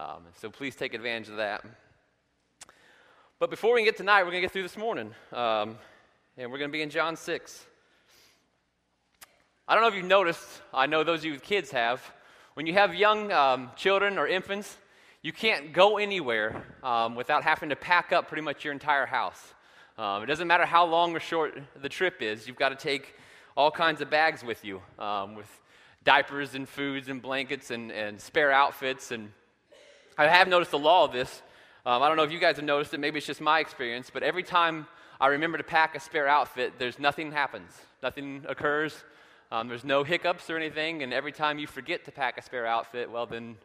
Um, so please take advantage of that. But before we get tonight, we're going to get through this morning. Um, and we're going to be in John 6. I don't know if you've noticed, I know those of you with kids have. When you have young um, children or infants, you can't go anywhere um, without having to pack up pretty much your entire house. Um, it doesn't matter how long or short the trip is, you've got to take all kinds of bags with you um, with diapers and foods and blankets and, and spare outfits. And I have noticed the law of this. Um, I don't know if you guys have noticed it, maybe it's just my experience, but every time I remember to pack a spare outfit, there's nothing happens, nothing occurs. Um, there's no hiccups or anything, and every time you forget to pack a spare outfit, well, then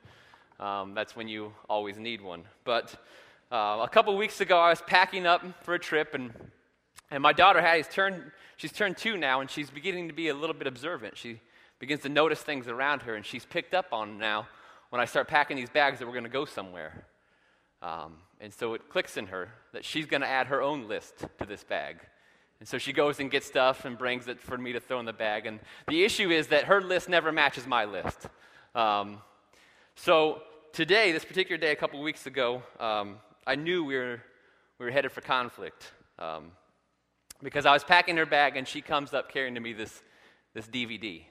um, that's when you always need one. But uh, a couple weeks ago, I was packing up for a trip, and, and my daughter Hattie's turned, she's turned two now, and she's beginning to be a little bit observant. She begins to notice things around her, and she's picked up on now when I start packing these bags that we're going to go somewhere. Um, and so it clicks in her that she's going to add her own list to this bag. And so she goes and gets stuff and brings it for me to throw in the bag. And the issue is that her list never matches my list. Um, so today, this particular day, a couple weeks ago, um, I knew we were, we were headed for conflict. Um, because I was packing her bag and she comes up carrying to me this, this DVD.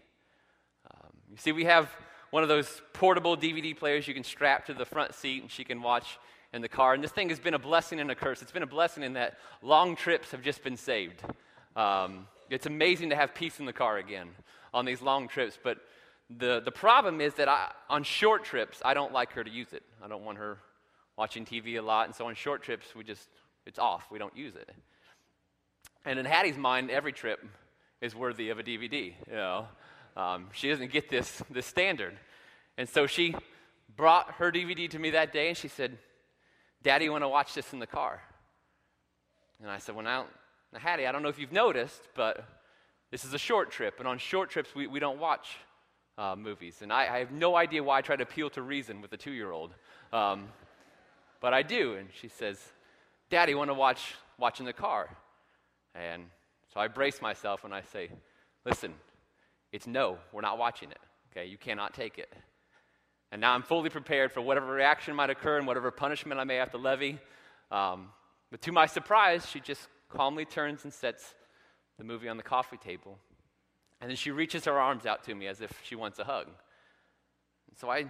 Um, you see, we have one of those portable DVD players you can strap to the front seat and she can watch in the car. And this thing has been a blessing and a curse. It's been a blessing in that long trips have just been saved. Um, it's amazing to have peace in the car again on these long trips. But the, the problem is that I, on short trips, I don't like her to use it. I don't want her watching TV a lot. And so on short trips, we just, it's off. We don't use it. And in Hattie's mind, every trip is worthy of a DVD. You know, um, she doesn't get this, this standard. And so she brought her DVD to me that day and she said, Daddy, you want to watch this in the car? And I said, Well, now, Hattie, I don't know if you've noticed, but this is a short trip. And on short trips, we, we don't watch uh, movies. And I, I, have no idea why I try to appeal to reason with a two year old. Um, but I do. And she says, Daddy, want to watch, watch in the car? And so I brace myself and I say, Listen, it's no, we're not watching it. Okay, you cannot take it. And now I'm fully prepared for whatever reaction might occur and whatever punishment I may have to levy. Um, but to my surprise, she just calmly turns and sets the movie on the coffee table. And then she reaches her arms out to me as if she wants a hug. And so I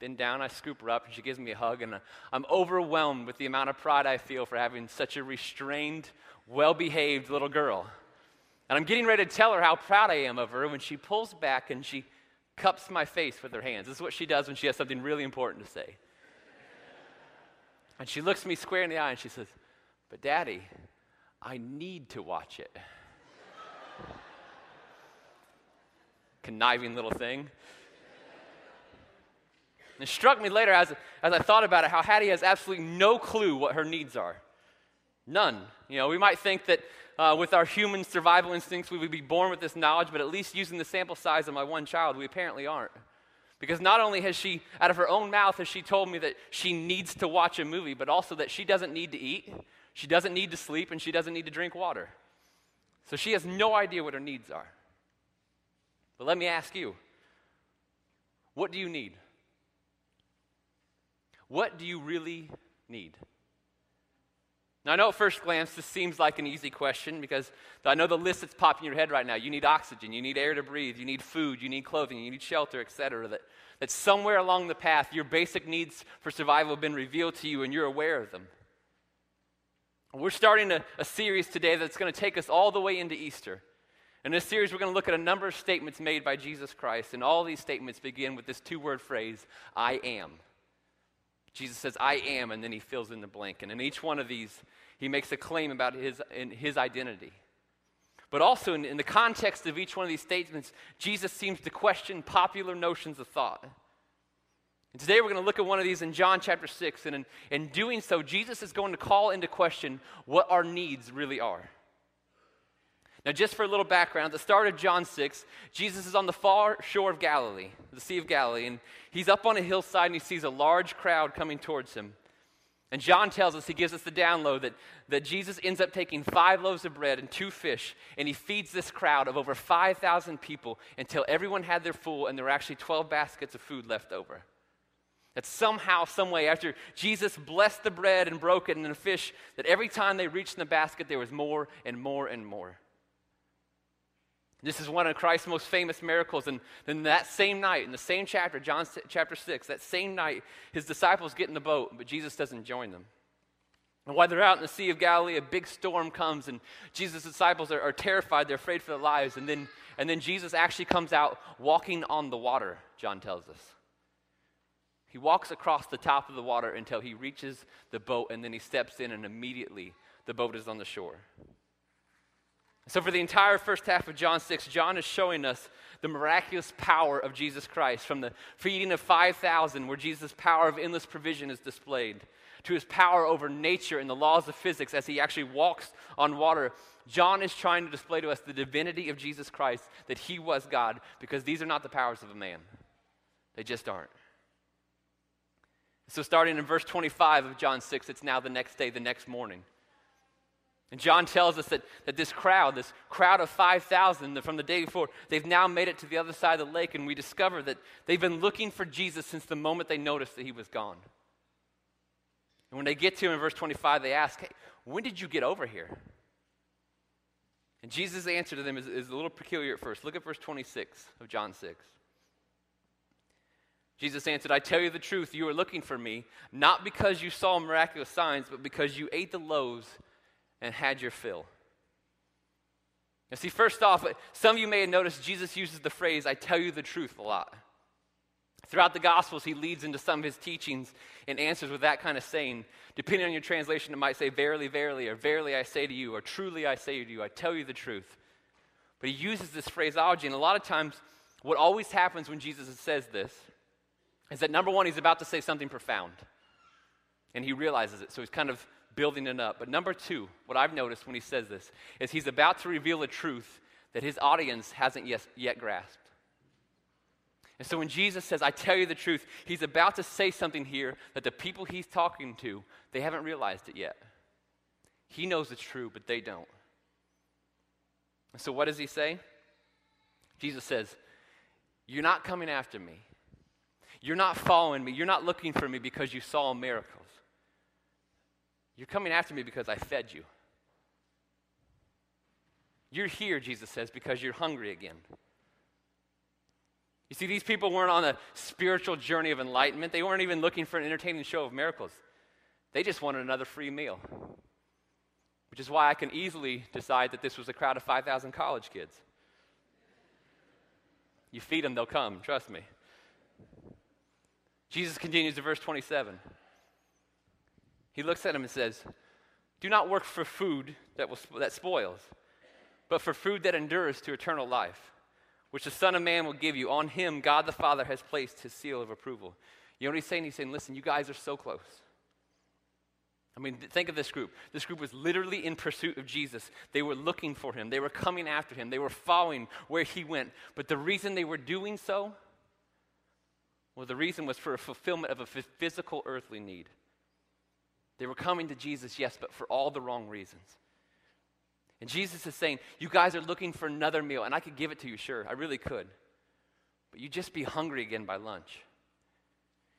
bend down, I scoop her up, and she gives me a hug. And I'm overwhelmed with the amount of pride I feel for having such a restrained, well behaved little girl. And I'm getting ready to tell her how proud I am of her when she pulls back and she cups my face with her hands. This is what she does when she has something really important to say. And she looks me square in the eye and she says, But daddy, I need to watch it. Conniving little thing. It struck me later as, as I thought about it how Hattie has absolutely no clue what her needs are. None. You know, we might think that uh, with our human survival instincts, we would be born with this knowledge, but at least using the sample size of my one child, we apparently aren't. Because not only has she, out of her own mouth, has she told me that she needs to watch a movie, but also that she doesn't need to eat, she doesn't need to sleep, and she doesn't need to drink water. So she has no idea what her needs are. But let me ask you what do you need? What do you really need? Now, I know at first glance this seems like an easy question because I know the list that's popping in your head right now. You need oxygen, you need air to breathe, you need food, you need clothing, you need shelter, etc. That, that somewhere along the path, your basic needs for survival have been revealed to you and you're aware of them. We're starting a, a series today that's going to take us all the way into Easter. In this series, we're going to look at a number of statements made by Jesus Christ, and all these statements begin with this two word phrase I am. Jesus says, I am, and then he fills in the blank. And in each one of these, he makes a claim about his, in his identity. But also, in, in, the context of each one of these statements, Jesus seems to question popular notions of thought. And today we're going to look at one of these in John chapter 6. And in, in doing so, Jesus is going to call into question what our needs really are. Now, just for a little background, at the start of John 6, Jesus is on the far shore of Galilee, the Sea of Galilee, and he's up on a hillside and he sees a large crowd coming towards him. And John tells us, he gives us the download that, that Jesus ends up taking five loaves of bread and two fish, and he feeds this crowd of over 5,000 people until everyone had their full and there were actually 12 baskets of food left over. That somehow, someway, after Jesus blessed the bread and broke it and the fish, that every time they reached in the basket, there was more and more and more. This is one of Christ's most famous miracles. And then that same night, in the same chapter, John chapter 6, that same night, his disciples get in the boat, but Jesus doesn't join them. And while they're out in the Sea of Galilee, a big storm comes, and Jesus' disciples are, are terrified. They're afraid for their lives. And then, and then Jesus actually comes out walking on the water, John tells us. He walks across the top of the water until he reaches the boat, and then he steps in, and immediately the boat is on the shore. So, for the entire first half of John 6, John is showing us the miraculous power of Jesus Christ from the feeding of 5,000, where Jesus' power of endless provision is displayed, to his power over nature and the laws of physics as he actually walks on water. John is trying to display to us the divinity of Jesus Christ, that he was God, because these are not the powers of a man. They just aren't. So, starting in verse 25 of John 6, it's now the next day, the next morning. And John tells us that, that this crowd, this crowd of 5,000 from the day before, they've now made it to the other side of the lake, and we discover that they've been looking for Jesus since the moment they noticed that he was gone. And when they get to him in verse 25, they ask, hey, When did you get over here? And Jesus' answer to them is, is a little peculiar at first. Look at verse 26 of John 6. Jesus answered, I tell you the truth, you are looking for me, not because you saw miraculous signs, but because you ate the loaves and had your fill. Now, see, first off, some of you may have noticed Jesus uses the phrase, I tell you the truth, a lot. Throughout the Gospels, he leads into some of his teachings and answers with that kind of saying. Depending on your translation, it might say, Verily, verily, or Verily I say to you, or Truly I say to you, I tell you the truth. But he uses this phraseology, and a lot of times, what always happens when Jesus says this is that number one, he's about to say something profound. And he realizes it. So he's kind of building it up. But number two, what I've noticed when he says this is he's about to reveal a truth that his audience hasn't yet, yet grasped. And so when Jesus says, I tell you the truth, he's about to say something here that the people he's talking to, they haven't realized it yet. He knows it's true, but they don't. And so what does he say? Jesus says, You're not coming after me. You're not following me. You're not looking for me because you saw miracles. You're coming after me because I fed you. You're here, Jesus says, because you're hungry again. You see, these people weren't on a spiritual journey of enlightenment. They weren't even looking for an entertaining show of miracles. They just wanted another free meal. Which is why I can easily decide that this was a crowd of 5,000 college kids. You feed them, they'll come, trust me. Jesus continues to verse 27. He looks at him and says, Do not work for food that, will, that spoils, but for food that endures to eternal life, which the Son of Man will give you. On him, God the Father has placed his seal of approval. You know what he's saying? He's saying, Listen, you guys are so close. I mean, think of this group. This group was literally in pursuit of Jesus. They were looking for him, they were coming after him, they were following where he went. But the reason they were doing so well, the reason was for a fulfillment of a physical earthly need. They were coming to Jesus, yes, but for all the wrong reasons. And Jesus is saying, You guys are looking for another meal, and I could give it to you, sure, I really could. But you'd just be hungry again by lunch.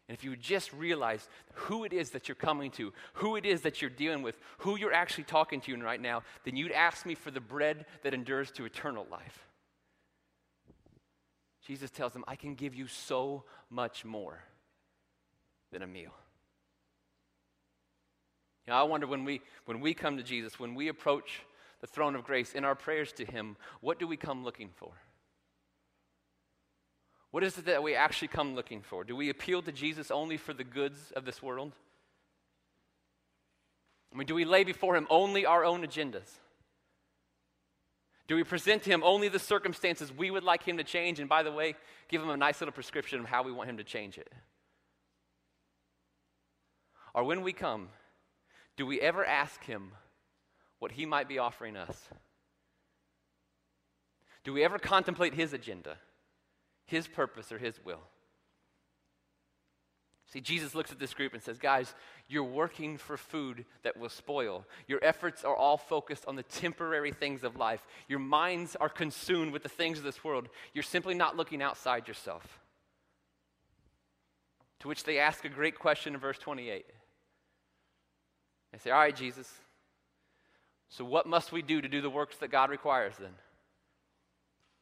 And if you would just realize who it is that you're coming to, who it is that you're dealing with, who you're actually talking to right now, then you'd ask me for the bread that endures to eternal life. Jesus tells them, I can give you so much more than a meal. You know, I wonder when we, when we come to Jesus, when we approach the throne of grace in our prayers to Him, what do we come looking for? What is it that we actually come looking for? Do we appeal to Jesus only for the goods of this world? I mean, do we lay before Him only our own agendas? Do we present to him only the circumstances we would like him to change? And by the way, give him a nice little prescription of how we want him to change it? Or when we come, do we ever ask him what he might be offering us? Do we ever contemplate his agenda, his purpose, or his will? See, Jesus looks at this group and says, Guys, you're working for food that will spoil. Your efforts are all focused on the temporary things of life. Your minds are consumed with the things of this world. You're simply not looking outside yourself To which they ask a great question in verse 28. They say, All right, Jesus, so what must we do to do the works that God requires then?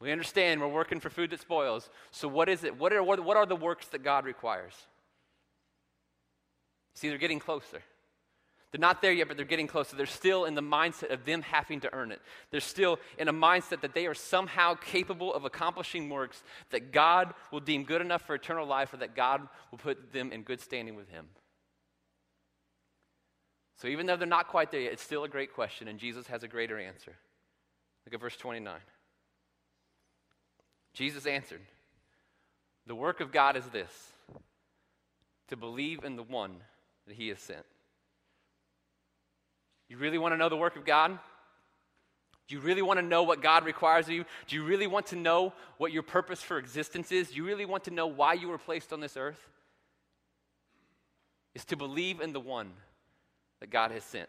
We understand we're working for food that spoils. So what is it? What are, what are the works that God requires? See, they're getting closer. They're not there yet, but they're getting closer. They're still in the mindset of them having to earn it. They're still in a mindset that they are somehow capable of accomplishing works that God will deem good enough for eternal life or that God will put them in good standing with Him. So even though they're not quite there yet, it's still a great question, and Jesus has a greater answer. Look at verse 29. Jesus answered, The work of God is this to believe in the one that He has sent. You really want to know the work of God? Do you really want to know what God requires of you? Do you really want to know what your purpose for existence is? Do you really want to know why you were placed on this earth? Is to believe in the one that God has sent.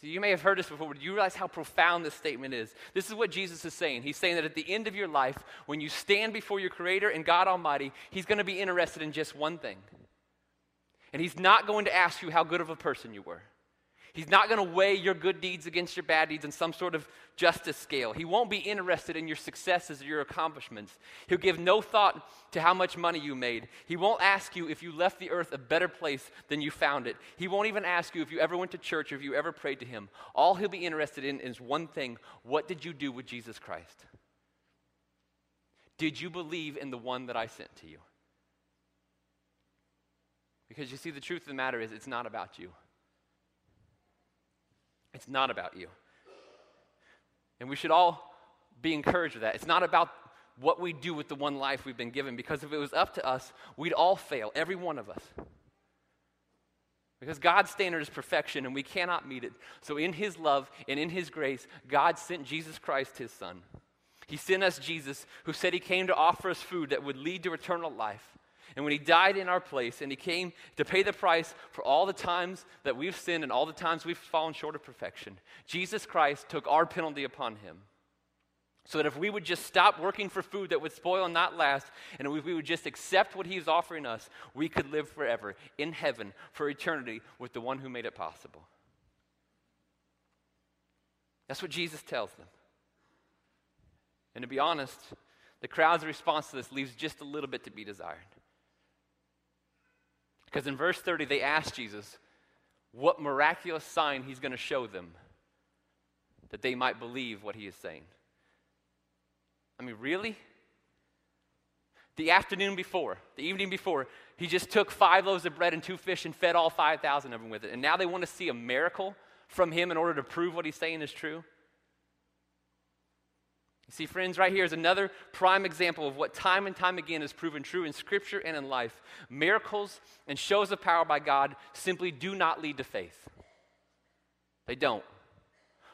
So you may have heard this before, but do you realize how profound this statement is? This is what Jesus is saying. He's saying that at the end of your life, when you stand before your Creator and God Almighty, He's going to be interested in just one thing and He's not going to ask you how good of a person you were. He's not going to weigh your good deeds against your bad deeds in some sort of justice scale. He won't be interested in your successes or your accomplishments. He'll give no thought to how much money you made. He won't ask you if you left the earth a better place than you found it. He won't even ask you if you ever went to church or if you ever prayed to Him. All He'll be interested in is one thing what did you do with Jesus Christ? Did you believe in the one that I sent to you? Because you see, the truth of the matter is, it's not about you. It's not about you. And we should all be encouraged with that. It's not about what we do with the one life we've been given, because if it was up to us, we'd all fail, every one of us. Because God's standard is perfection and we cannot meet it. So, in His love and in His grace, God sent Jesus Christ, His Son. He sent us Jesus, who said He came to offer us food that would lead to eternal life. And when he died in our place and he came to pay the price for all the times that we've sinned and all the times we've fallen short of perfection, Jesus Christ took our penalty upon him. So that if we would just stop working for food that would spoil and not last, and if we would just accept what he's offering us, we could live forever in heaven for eternity with the one who made it possible. That's what Jesus tells them. And to be honest, the crowd's response to this leaves just a little bit to be desired. Because in verse 30, they ask Jesus what miraculous sign he's going to show them that they might believe what he is saying. I mean, really? The afternoon before, the evening before, he just took five loaves of bread and two fish and fed all 5,000 of them with it. And now they want to see a miracle from him in order to prove what he's saying is true? You see, friends, right here is another prime example of what time and time again is proven true in Scripture and in life. Miracles and shows of power by God simply do not lead to faith. They don't.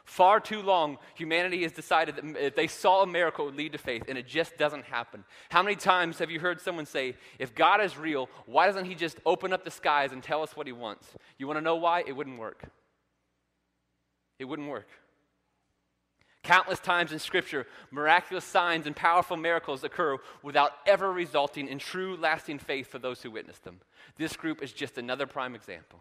Far too long, humanity has decided that if they saw a miracle, it would lead to faith, and it just doesn't happen. How many times have you heard someone say, if God is real, why doesn't He just open up the skies and tell us what He wants? You want to know why? It wouldn't work. It wouldn't work. Countless times in Scripture, miraculous signs and powerful miracles occur without ever resulting in true, lasting faith for those who witness them. This group is just another prime example.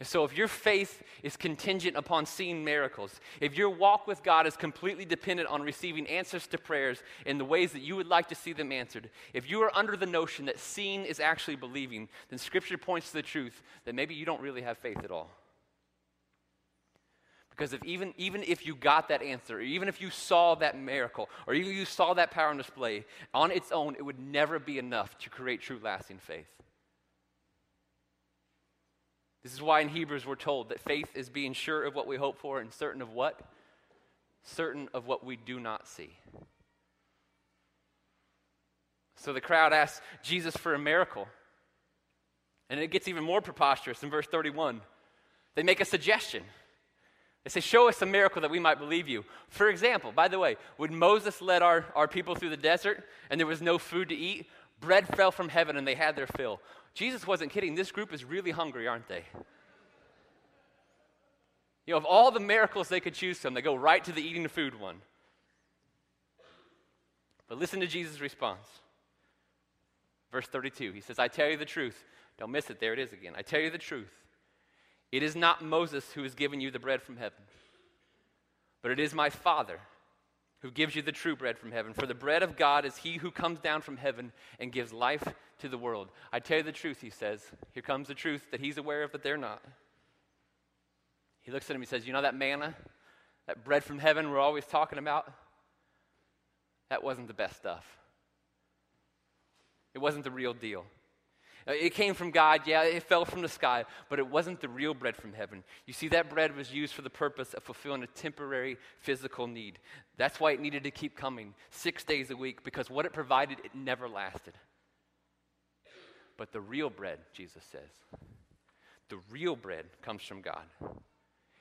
And so, if your faith is contingent upon seeing miracles, if your walk with God is completely dependent on receiving answers to prayers in the ways that you would like to see them answered, if you are under the notion that seeing is actually believing, then Scripture points to the truth that maybe you don't really have faith at all. Because if even, even if you got that answer, or even if you saw that miracle, or even you saw that power on display, on its own, it would never be enough to create true lasting faith. This is why in Hebrews we're told that faith is being sure of what we hope for and certain of what? Certain of what we do not see. So the crowd asks Jesus for a miracle. And it gets even more preposterous in verse 31. They make a suggestion. They says, Show us a miracle that we might believe you. For example, by the way, when Moses led our, our people through the desert and there was no food to eat, bread fell from heaven and they had their fill. Jesus wasn't kidding. This group is really hungry, aren't they? You know, of all the miracles they could choose from, they go right to the eating the food one. But listen to Jesus' response. Verse 32, he says, I tell you the truth. Don't miss it. There it is again. I tell you the truth. It is not Moses who has given you the bread from heaven, but it is my Father who gives you the true bread from heaven. For the bread of God is he who comes down from heaven and gives life to the world. I tell you the truth, he says. Here comes the truth that he's aware of, but they're not. He looks at him, he says, You know that manna, that bread from heaven we're always talking about? That wasn't the best stuff. It wasn't the real deal. Uh, it came from God, yeah, it fell from the sky, but it wasn't the real bread from heaven. You see, that bread was used for the purpose of fulfilling a temporary physical need. That's why it needed to keep coming six days a week, because what it provided, it never lasted. But the real bread, Jesus says, the real bread comes from God,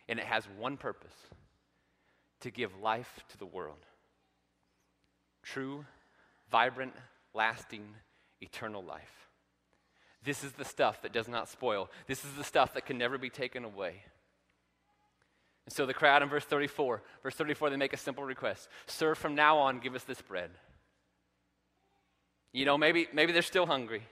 and it has one purpose to give life to the world true, vibrant, lasting, eternal life. This is the stuff that does not spoil. This is the stuff that can never be taken away. And so the crowd in verse 34, verse 34, they make a simple request Sir, from now on, give us this bread. You know, maybe, maybe they're still hungry.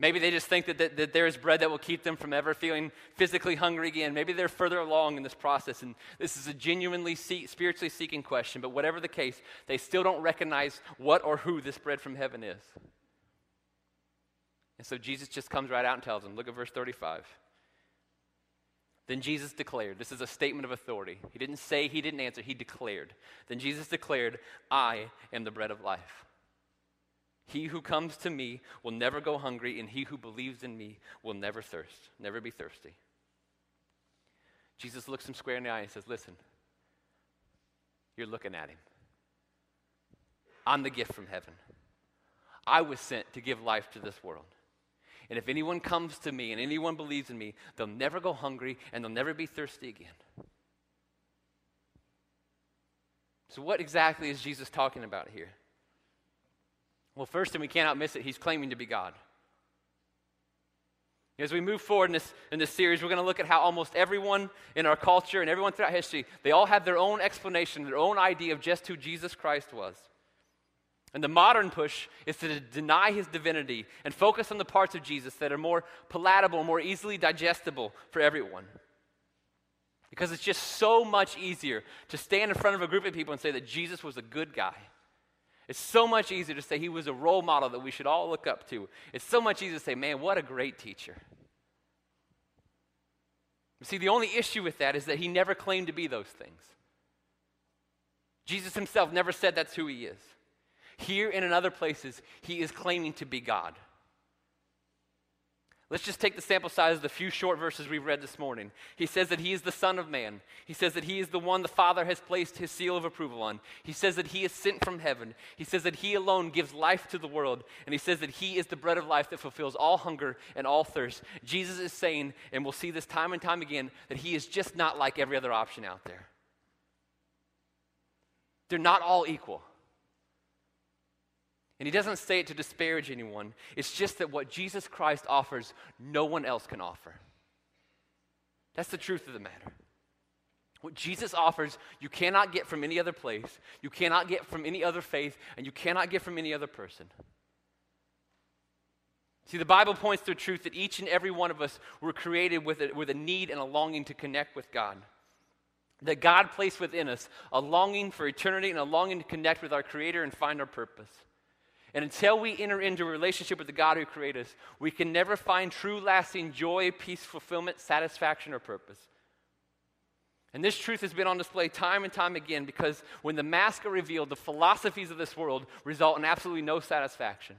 Maybe they just think that, that, that, there is bread that will keep them from ever feeling physically hungry again. Maybe they're further along in this process, and this is a genuinely see, spiritually seeking question. But whatever the case, they still don't recognize what or who this bread from heaven is. And so Jesus just comes right out and tells them. Look at verse 35. Then Jesus declared, this is a statement of authority. He didn't say, he didn't answer, he declared. Then Jesus declared, I am the bread of life. He who comes to me will never go hungry, and he who believes in me will never thirst, never be thirsty. Jesus looks him square in the eye and says, Listen, you're looking at him. I'm the gift from heaven. I was sent to give life to this world. And if anyone comes to me and anyone believes in me, they'll never go hungry and they'll never be thirsty again. So, what exactly is Jesus talking about here? Well, first, and we cannot miss it, he's claiming to be God. As we move forward in this, in this series, we're going to look at how almost everyone in our culture and everyone throughout history, they all have their own explanation, their own idea of just who Jesus Christ was. And the modern push is to deny his divinity and focus on the parts of Jesus that are more palatable, more easily digestible for everyone. Because it's just so much easier to stand in front of a group of people and say that Jesus was a good guy it's so much easier to say he was a role model that we should all look up to. It's so much easier to say, man, what a great teacher. See, the only issue with that is that he never claimed to be those things. Jesus himself never said that's who he is. Here and in other places, he is claiming to be God. Let's just take the sample size of the few short verses we've read this morning. He says that he is the Son of Man. He says that he is the one the Father has placed his seal of approval on. He says that he is sent from heaven. He says that he alone gives life to the world. And he says that he is the bread of life that fulfills all hunger and all thirst. Jesus is saying, and we'll see this time and time again, that he is just not like every other option out there. They're not all equal. And he doesn't say it to disparage anyone. It's just that what Jesus Christ offers, no one else can offer. That's the truth of the matter. What Jesus offers, you cannot get from any other place, you cannot get from any other faith, and you cannot get from any other person. See, the Bible points to a truth that each and every one of us were created with a, with a need and a longing to connect with God. That God placed within us a longing for eternity and a longing to connect with our Creator and find our purpose. And until we enter into a relationship with the God who created us, we can never find true, lasting joy, peace, fulfillment, satisfaction, or purpose. And this truth has been on display time and time again because when the mask are revealed, the philosophies of this world result in absolutely no satisfaction.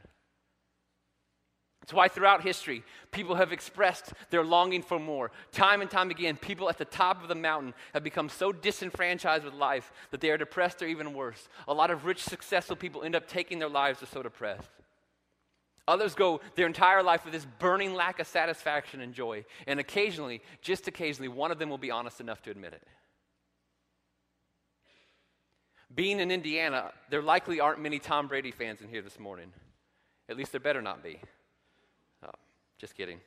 It's why throughout history, people have expressed their longing for more. Time and time again, people at the top of the mountain have become so disenfranchised with life that they are depressed or even worse. A lot of rich, successful people end up taking their lives, they're so depressed. Others go their entire life with this burning lack of satisfaction and joy. And occasionally, just occasionally, one of them will be honest enough to admit it. Being in Indiana, there likely aren't many Tom Brady fans in here this morning. At least there better not be. Just kidding.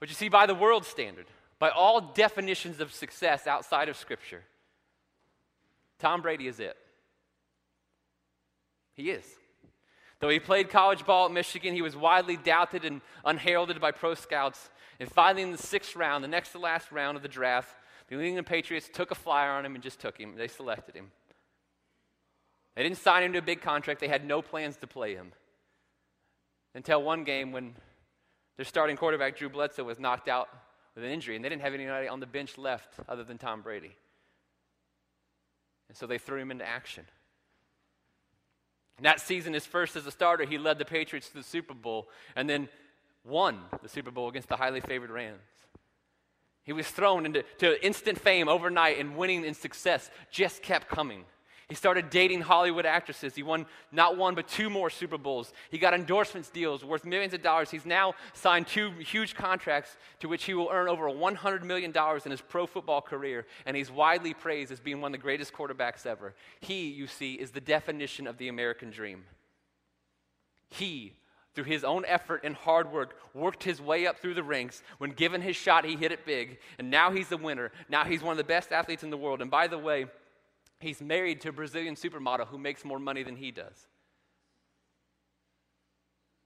But you see, by the world standard, by all definitions of success outside of Scripture, Tom Brady is it. He is. Though he played college ball at Michigan, he was widely doubted and unheralded by pro scouts. And finally, in the sixth round, the next to last round of the draft, the New England Patriots took a flyer on him and just took him. They selected him. They didn't sign him to a big contract, they had no plans to play him. Until one game when their starting quarterback, Drew Bledsoe, was knocked out with an injury, and they didn't have anybody on the bench left other than Tom Brady. And so they threw him into action. And that season, his first as a starter, he led the Patriots to the Super Bowl and then won the Super Bowl against the highly favored Rams. He was thrown into instant fame overnight, and winning and success just kept coming. He started dating Hollywood actresses. He won not one, but two more Super Bowls. He got endorsements deals worth millions of dollars. He's now signed two huge contracts to which he will earn over $100 million in his pro football career, and he's widely praised as being one of the greatest quarterbacks ever. He, you see, is the definition of the American dream. He, through his own effort and hard work, worked his way up through the ranks. When given his shot, he hit it big, and now he's the winner. Now he's one of the best athletes in the world. And by the way, He's married to a Brazilian supermodel who makes more money than he does.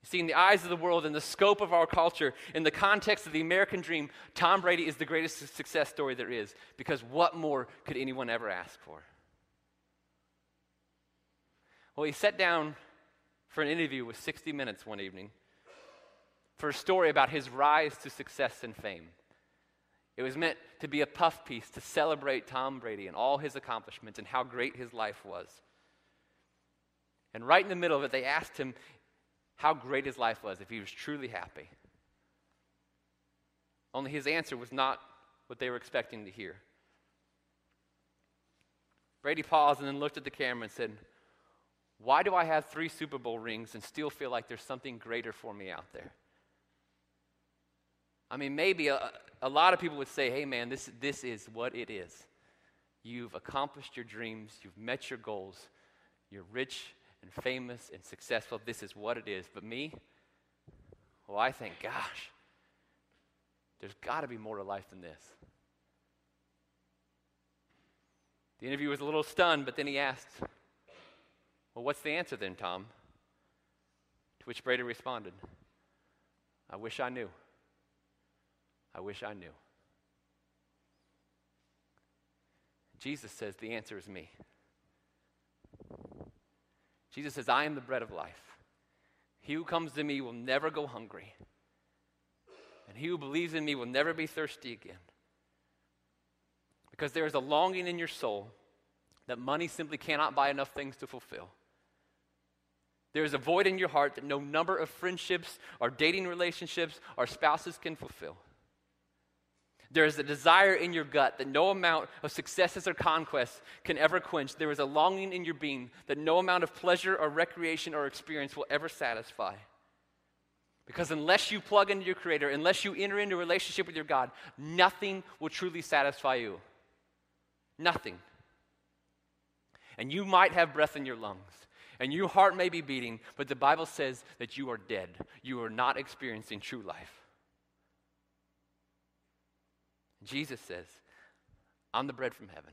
You see, in the eyes of the world, in the scope of our culture, in the context of the American dream, Tom Brady is the greatest success story there is because what more could anyone ever ask for? Well, he sat down for an interview with 60 Minutes one evening for a story about his rise to success and fame. It was meant to be a puff piece to celebrate Tom Brady and all his accomplishments and how great his life was. And right in the middle of it, they asked him how great his life was, if he was truly happy. Only his answer was not what they were expecting to hear. Brady paused and then looked at the camera and said, Why do I have three Super Bowl rings and still feel like there's something greater for me out there? I mean, maybe a, a lot of people would say, hey, man, this, this is what it is. You've accomplished your dreams, you've met your goals, you're rich and famous and successful. This is what it is. But me, well, I think, gosh, there's got to be more to life than this. The interviewer was a little stunned, but then he asked, Well, what's the answer then, Tom? To which Brady responded, I wish I knew. I wish I knew. Jesus says, The answer is me. Jesus says, I am the bread of life. He who comes to me will never go hungry, and he who believes in me will never be thirsty again. Because there is a longing in your soul that money simply cannot buy enough things to fulfill. There is a void in your heart that no number of friendships or dating relationships or spouses can fulfill. There is a desire in your gut that no amount of successes or conquests can ever quench. There is a longing in your being that no amount of pleasure or recreation or experience will ever satisfy. Because unless you plug into your Creator, unless you enter into a relationship with your God, nothing will truly satisfy you. Nothing. And you might have breath in your lungs, and your heart may be beating, but the Bible says that you are dead. You are not experiencing true life. Jesus says, I'm the bread from heaven.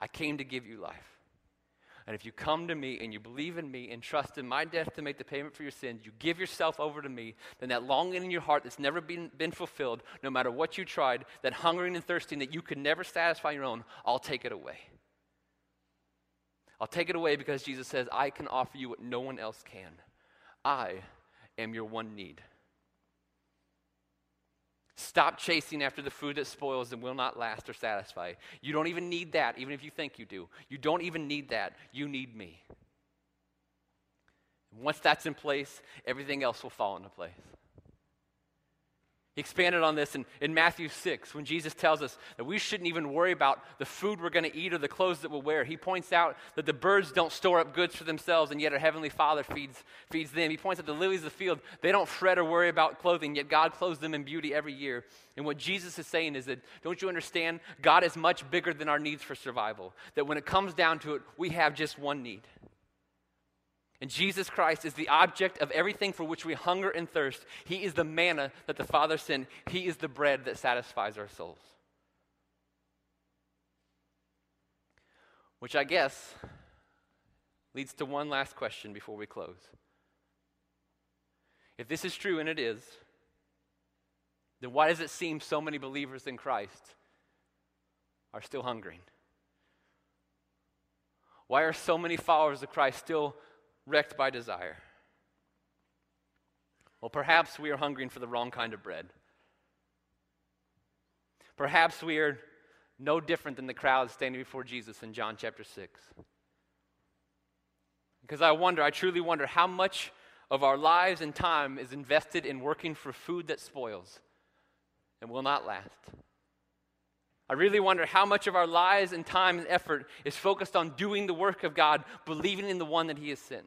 I came to give you life. And if you come to me and you believe in me and trust in my death to make the payment for your sins, you give yourself over to me, then that longing in your heart that's never been, been fulfilled, no matter what you tried, that hungering and thirsting that you could never satisfy your own, I'll take it away. I'll take it away because Jesus says, I can offer you what no one else can. I am your one need. Stop chasing after the food that spoils and will not last or satisfy. You don't even need that, even if you think you do. You don't even need that. You need me. Once that's in place, everything else will fall into place. Expanded on this in, in Matthew 6 when Jesus tells us that we shouldn't even worry about the food we're going to eat or the clothes that we'll wear. He points out that the birds don't store up goods for themselves, and yet our Heavenly Father feeds, feeds them. He points out the lilies of the field, they don't fret or worry about clothing, yet God clothes them in beauty every year. And what Jesus is saying is that, don't you understand? God is much bigger than our needs for survival. That when it comes down to it, we have just one need. And Jesus Christ is the object of everything for which we hunger and thirst. He is the manna that the Father sent, He is the bread that satisfies our souls. Which I guess leads to one last question before we close. If this is true, and it is, then why does it seem so many believers in Christ are still hungering? Why are so many followers of Christ still wrecked by desire? Well, perhaps we are hungering for the wrong kind of bread. Perhaps we are no different than the crowd standing before Jesus in John chapter 6. Because I wonder, I truly wonder, how much of our lives and time is invested in working for food that spoils and will not last. I really wonder how much of our lives and time and effort is focused on doing the work of God, believing in the one that He has sent.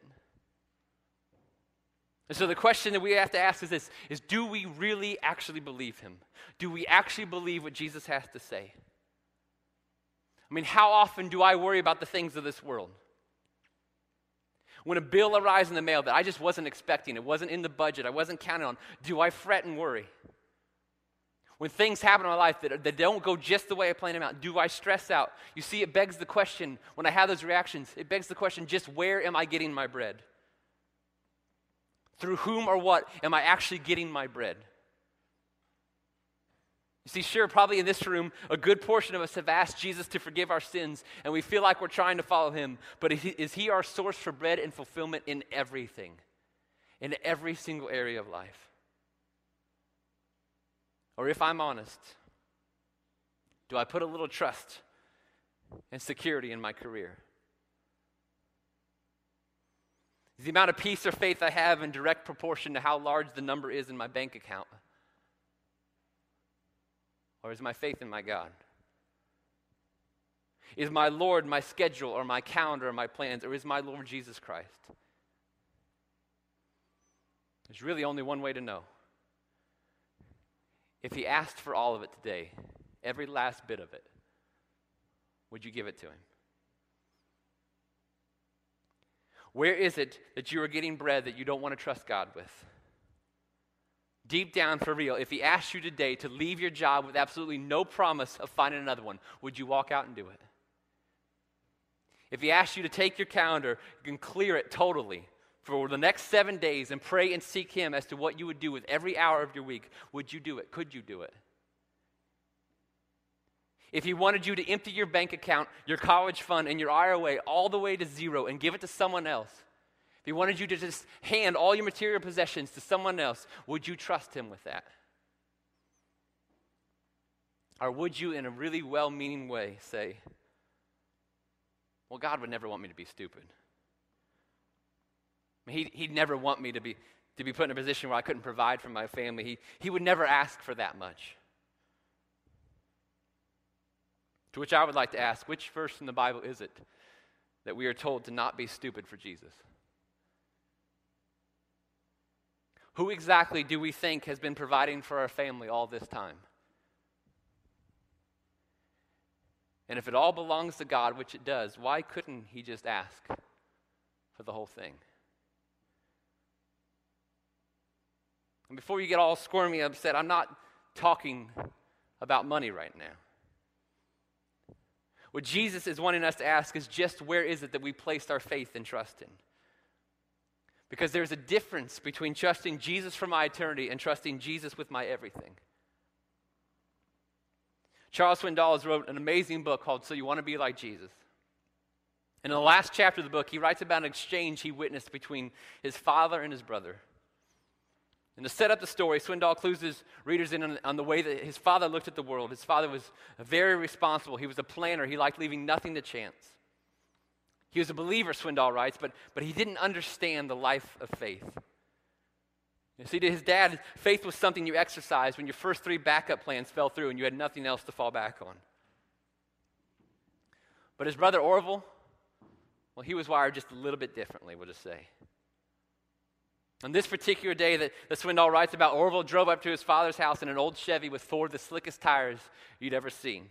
And so the question that we have to ask is this is do we really actually believe him? Do we actually believe what Jesus has to say? I mean, how often do I worry about the things of this world? When a bill arrives in the mail that I just wasn't expecting, it wasn't in the budget, I wasn't counting on, do I fret and worry? When things happen in my life that, that don't go just the way I planned them out, do I stress out? You see, it begs the question, when I have those reactions, it begs the question just where am I getting my bread? Through whom or what am I actually getting my bread? You see, sure, probably in this room, a good portion of us have asked Jesus to forgive our sins, and we feel like we're trying to follow him. But is he our source for bread and fulfillment in everything, in every single area of life? Or if I'm honest, do I put a little trust and security in my career? Is the amount of peace or faith I have in direct proportion to how large the number is in my bank account? Or is my faith in my God? Is my Lord my schedule or my calendar or my plans, or is my Lord Jesus Christ? There's really only one way to know. If He asked for all of it today, every last bit of it, would you give it to Him? Where is it that you are getting bread that you don't want to trust God with? Deep down, for real, if He asked you today to leave your job with absolutely no promise of finding another one, would you walk out and do it? If He asked you to take your calendar and clear it totally for the next seven days and pray and seek Him as to what you would do with every hour of your week, would you do it? Could you do it? If he wanted you to empty your bank account, your college fund, and your IRA all the way to zero and give it to someone else, if he wanted you to just hand all your material possessions to someone else, would you trust him with that? Or would you, in a really well meaning way, say, Well, God would never want me to be stupid? I mean, he'd, he'd never want me to be, to be put in a position where I couldn't provide for my family. He, he would never ask for that much. To which I would like to ask which verse in the Bible is it that we are told to not be stupid for Jesus? Who exactly do we think has been providing for our family all this time? And if it all belongs to God, which it does, why couldn't He just ask for the whole thing? And before you get all squirmy and upset, I'm not talking about money right now. What Jesus is wanting us to ask is just where is it that we placed our faith and trust in? Because there's a difference between trusting Jesus for my eternity and trusting Jesus with my everything. Charles Swindoll wrote an amazing book called So You Want to Be Like Jesus. And in the last chapter of the book, he writes about an exchange he witnessed between his father and his brother. And to set up the story, Swindoll clues his readers in on, on, the way that his father looked at the world. His father was very responsible. He was a planner. He liked leaving nothing to chance. He was a believer, Swindoll writes, but, but he didn't understand the life of faith. You see, to his dad, faith was something you exercised when your first three backup plans fell through and you had nothing else to fall back on. But his brother Orville, well, he was wired just a little bit differently, we'll just say. On this particular day that, that Swindoll writes about, Orville drove up to his father's house in an old Chevy with four of the slickest tires you'd ever seen.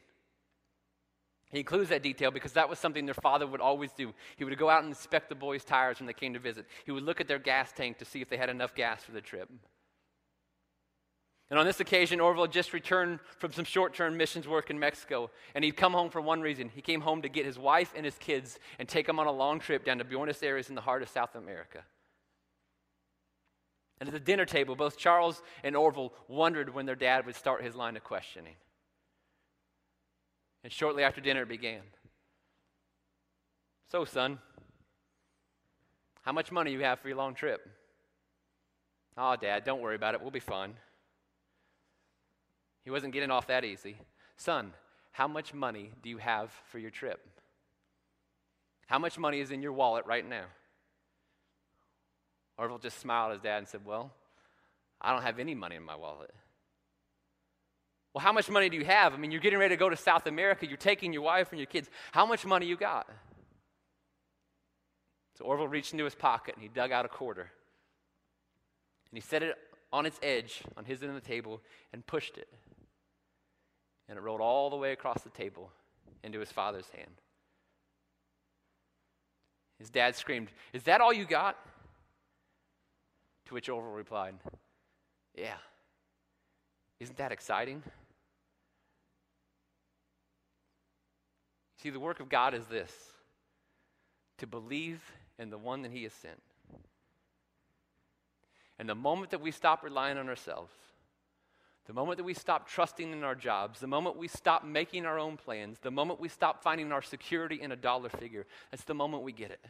He includes that detail because that was something their father would always do. He would go out and inspect the boys' tires when they came to visit. He would look at their gas tank to see if they had enough gas for the trip. And on this occasion, Orville just returned from some short term missions work in Mexico. And he'd come home for one reason. He came home to get his wife and his kids and take them on a long trip down to Buenos Aires in the heart of South America. And at the dinner table, both Charles and Orville wondered when their dad would start his line of questioning. And shortly after dinner, began. So, son, how much money you have for your long trip? Oh, Dad, don't worry about it. We'll be fine. He wasn't getting off that easy. Son, how much money do you have for your trip? How much money is in your wallet right now? Orville just smiled at his dad and said, Well, I don't have any money in my wallet. Well, how much money do you have? I mean, you're getting ready to go to South America. You're taking your wife and your kids. How much money you got? So Orville reached into his pocket and he dug out a quarter. And he set it on its edge on his end of the table and pushed it. And it rolled all the way across the table into his father's hand. His dad screamed, Is that all you got? To which Orville replied, Yeah. Isn't that exciting? See, the work of God is this to believe in the one that He has sent. And the moment that we stop relying on ourselves, the moment that we stop trusting in our jobs, the moment we stop making our own plans, the moment we stop finding our security in a dollar figure, that's the moment we get it.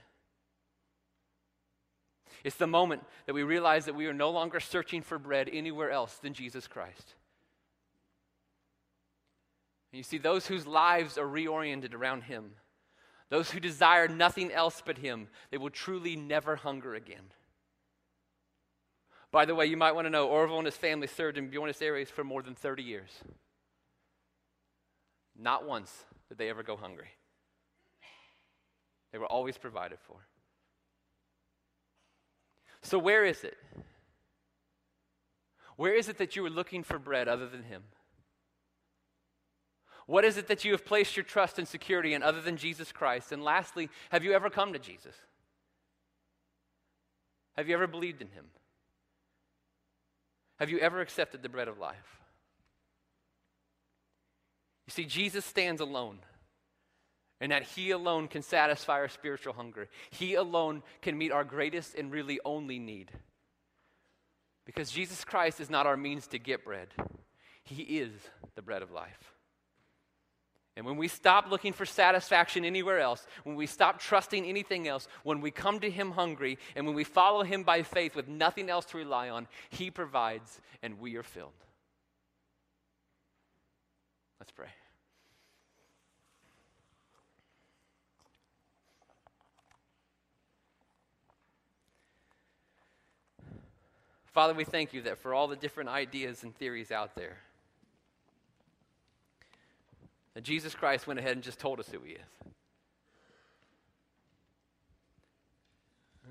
It's the moment that we realize that we are no longer searching for bread anywhere else than Jesus Christ. And you see, those whose lives are reoriented around Him, those who desire nothing else but Him, they will truly never hunger again. By the way, you might want to know Orville and his family served in Buenos Aires for more than 30 years. Not once did they ever go hungry. They were always provided for. So, where is it? Where is it that you are looking for bread other than Him? What is it that you have placed your trust and security in other than Jesus Christ? And lastly, have you ever come to Jesus? Have you ever believed in Him? Have you ever accepted the bread of life? You see, Jesus stands alone, and that He alone can satisfy our spiritual hunger. He alone can meet our greatest and really only need. Because Jesus Christ is not our means to get bread, He is the bread of life. And when we stop looking for satisfaction anywhere else, when we stop trusting anything else, when we come to Him hungry, and when we follow Him by faith with nothing else to rely on, He provides and we are filled. Let's pray. Father, we thank you that for all the different ideas and theories out there, that Jesus Christ went ahead and just told us who he is.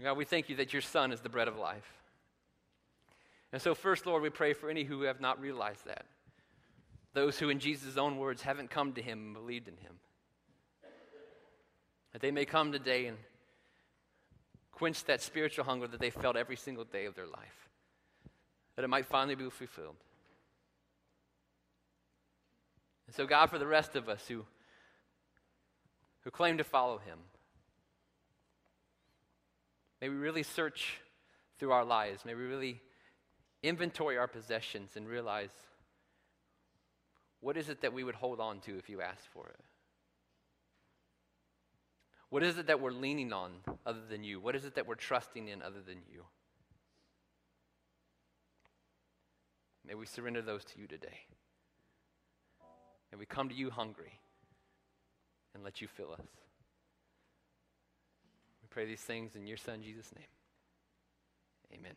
God, we thank you that your Son is the bread of life. And so, first, Lord, we pray for any who have not realized that. Those who, in Jesus' own words, haven't come to him and believed in him. That they may come today and quench that spiritual hunger that they felt every single day of their life. That it might finally be fulfilled. And so, God, for the rest of us who, who claim to follow Him, may we really search through our lives. May we really inventory our possessions and realize what is it that we would hold on to if you asked for it? What is it that we're leaning on other than you? What is it that we're trusting in other than you? May we surrender those to you today. May we come to you hungry and let you fill us. We pray these things in your Son, Jesus' name. Amen.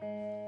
In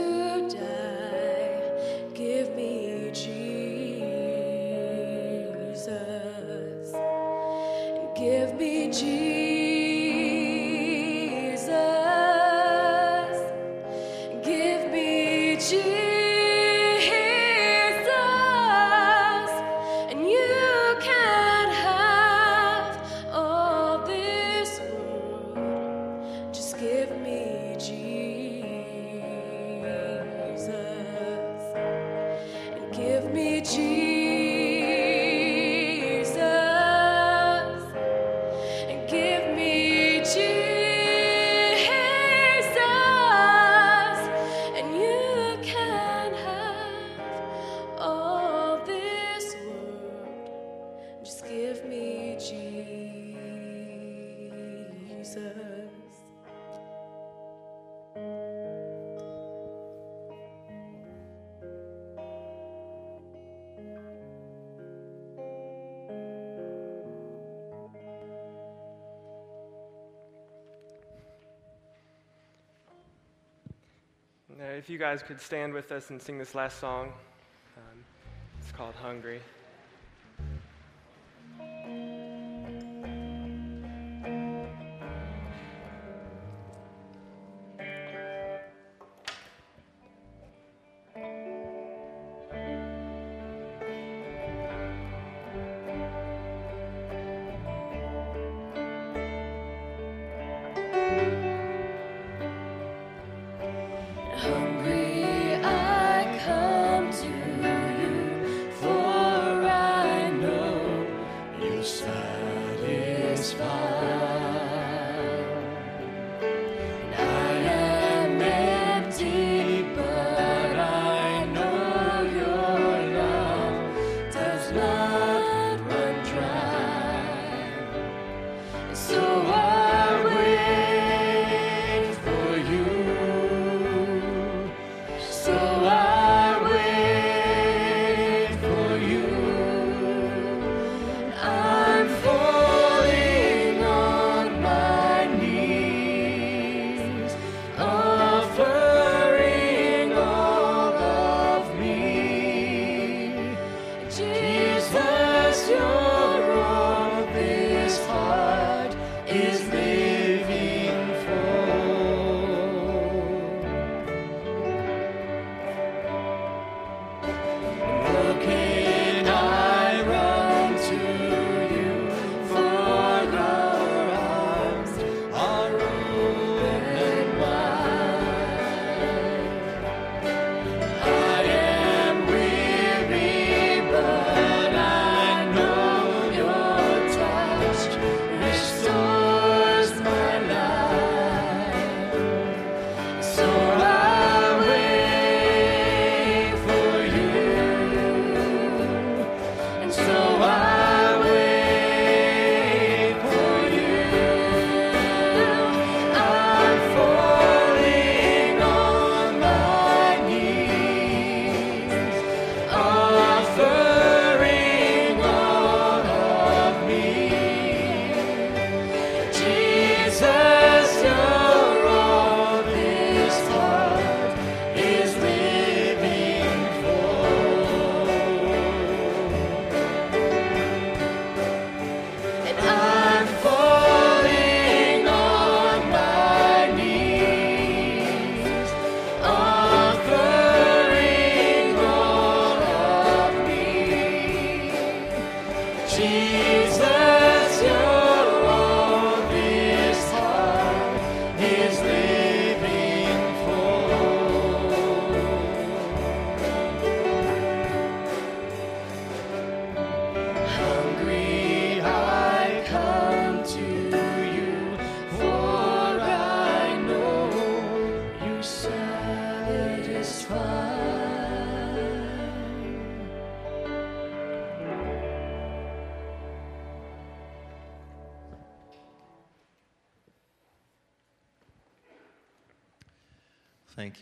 if you guys could stand with us and sing this last song, um, it's called Hungry.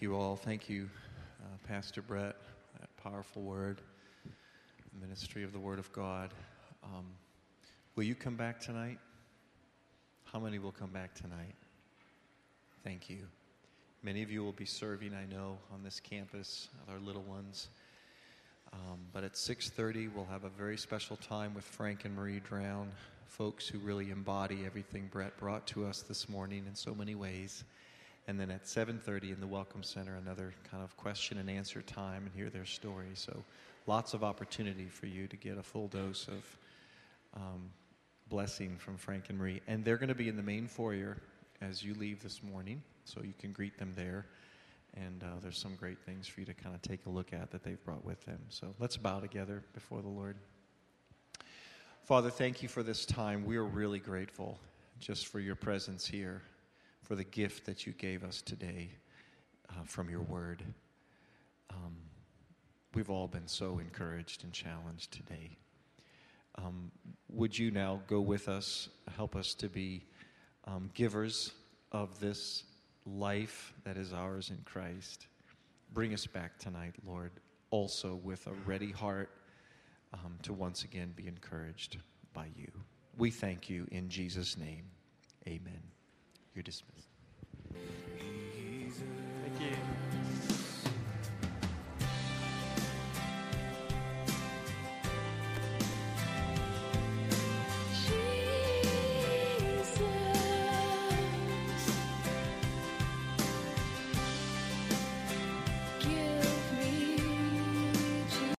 You all. Thank you, uh, Pastor Brett, that powerful word, ministry of the Word of God. Um, will you come back tonight? How many will come back tonight? Thank you. Many of you will be serving, I know, on this campus, our little ones. Um, but at 6:30, we'll have a very special time with Frank and Marie Drown, folks who really embody everything Brett brought to us this morning in so many ways. And then at 7:30 in the Welcome Center, another kind of question and answer time and hear their story. So, lots of opportunity for you to get a full dose of um, blessing from Frank and Marie. And they're going to be in the main foyer as you leave this morning, so you can greet them there. And uh, there's some great things for you to kind of take a look at that they've brought with them. So let's bow together before the Lord. Father, thank you for this time. We are really grateful just for your presence here, for the gift that you gave us today uh, from your word. Um, we've all been so encouraged and challenged today. Um, would you now go with us, help us to be um, givers of this life that is ours in Christ? Bring us back tonight, Lord, also with a ready heart um, to once again be encouraged by you. We thank you in Jesus' name. Amen. You're dismissed. Thank you.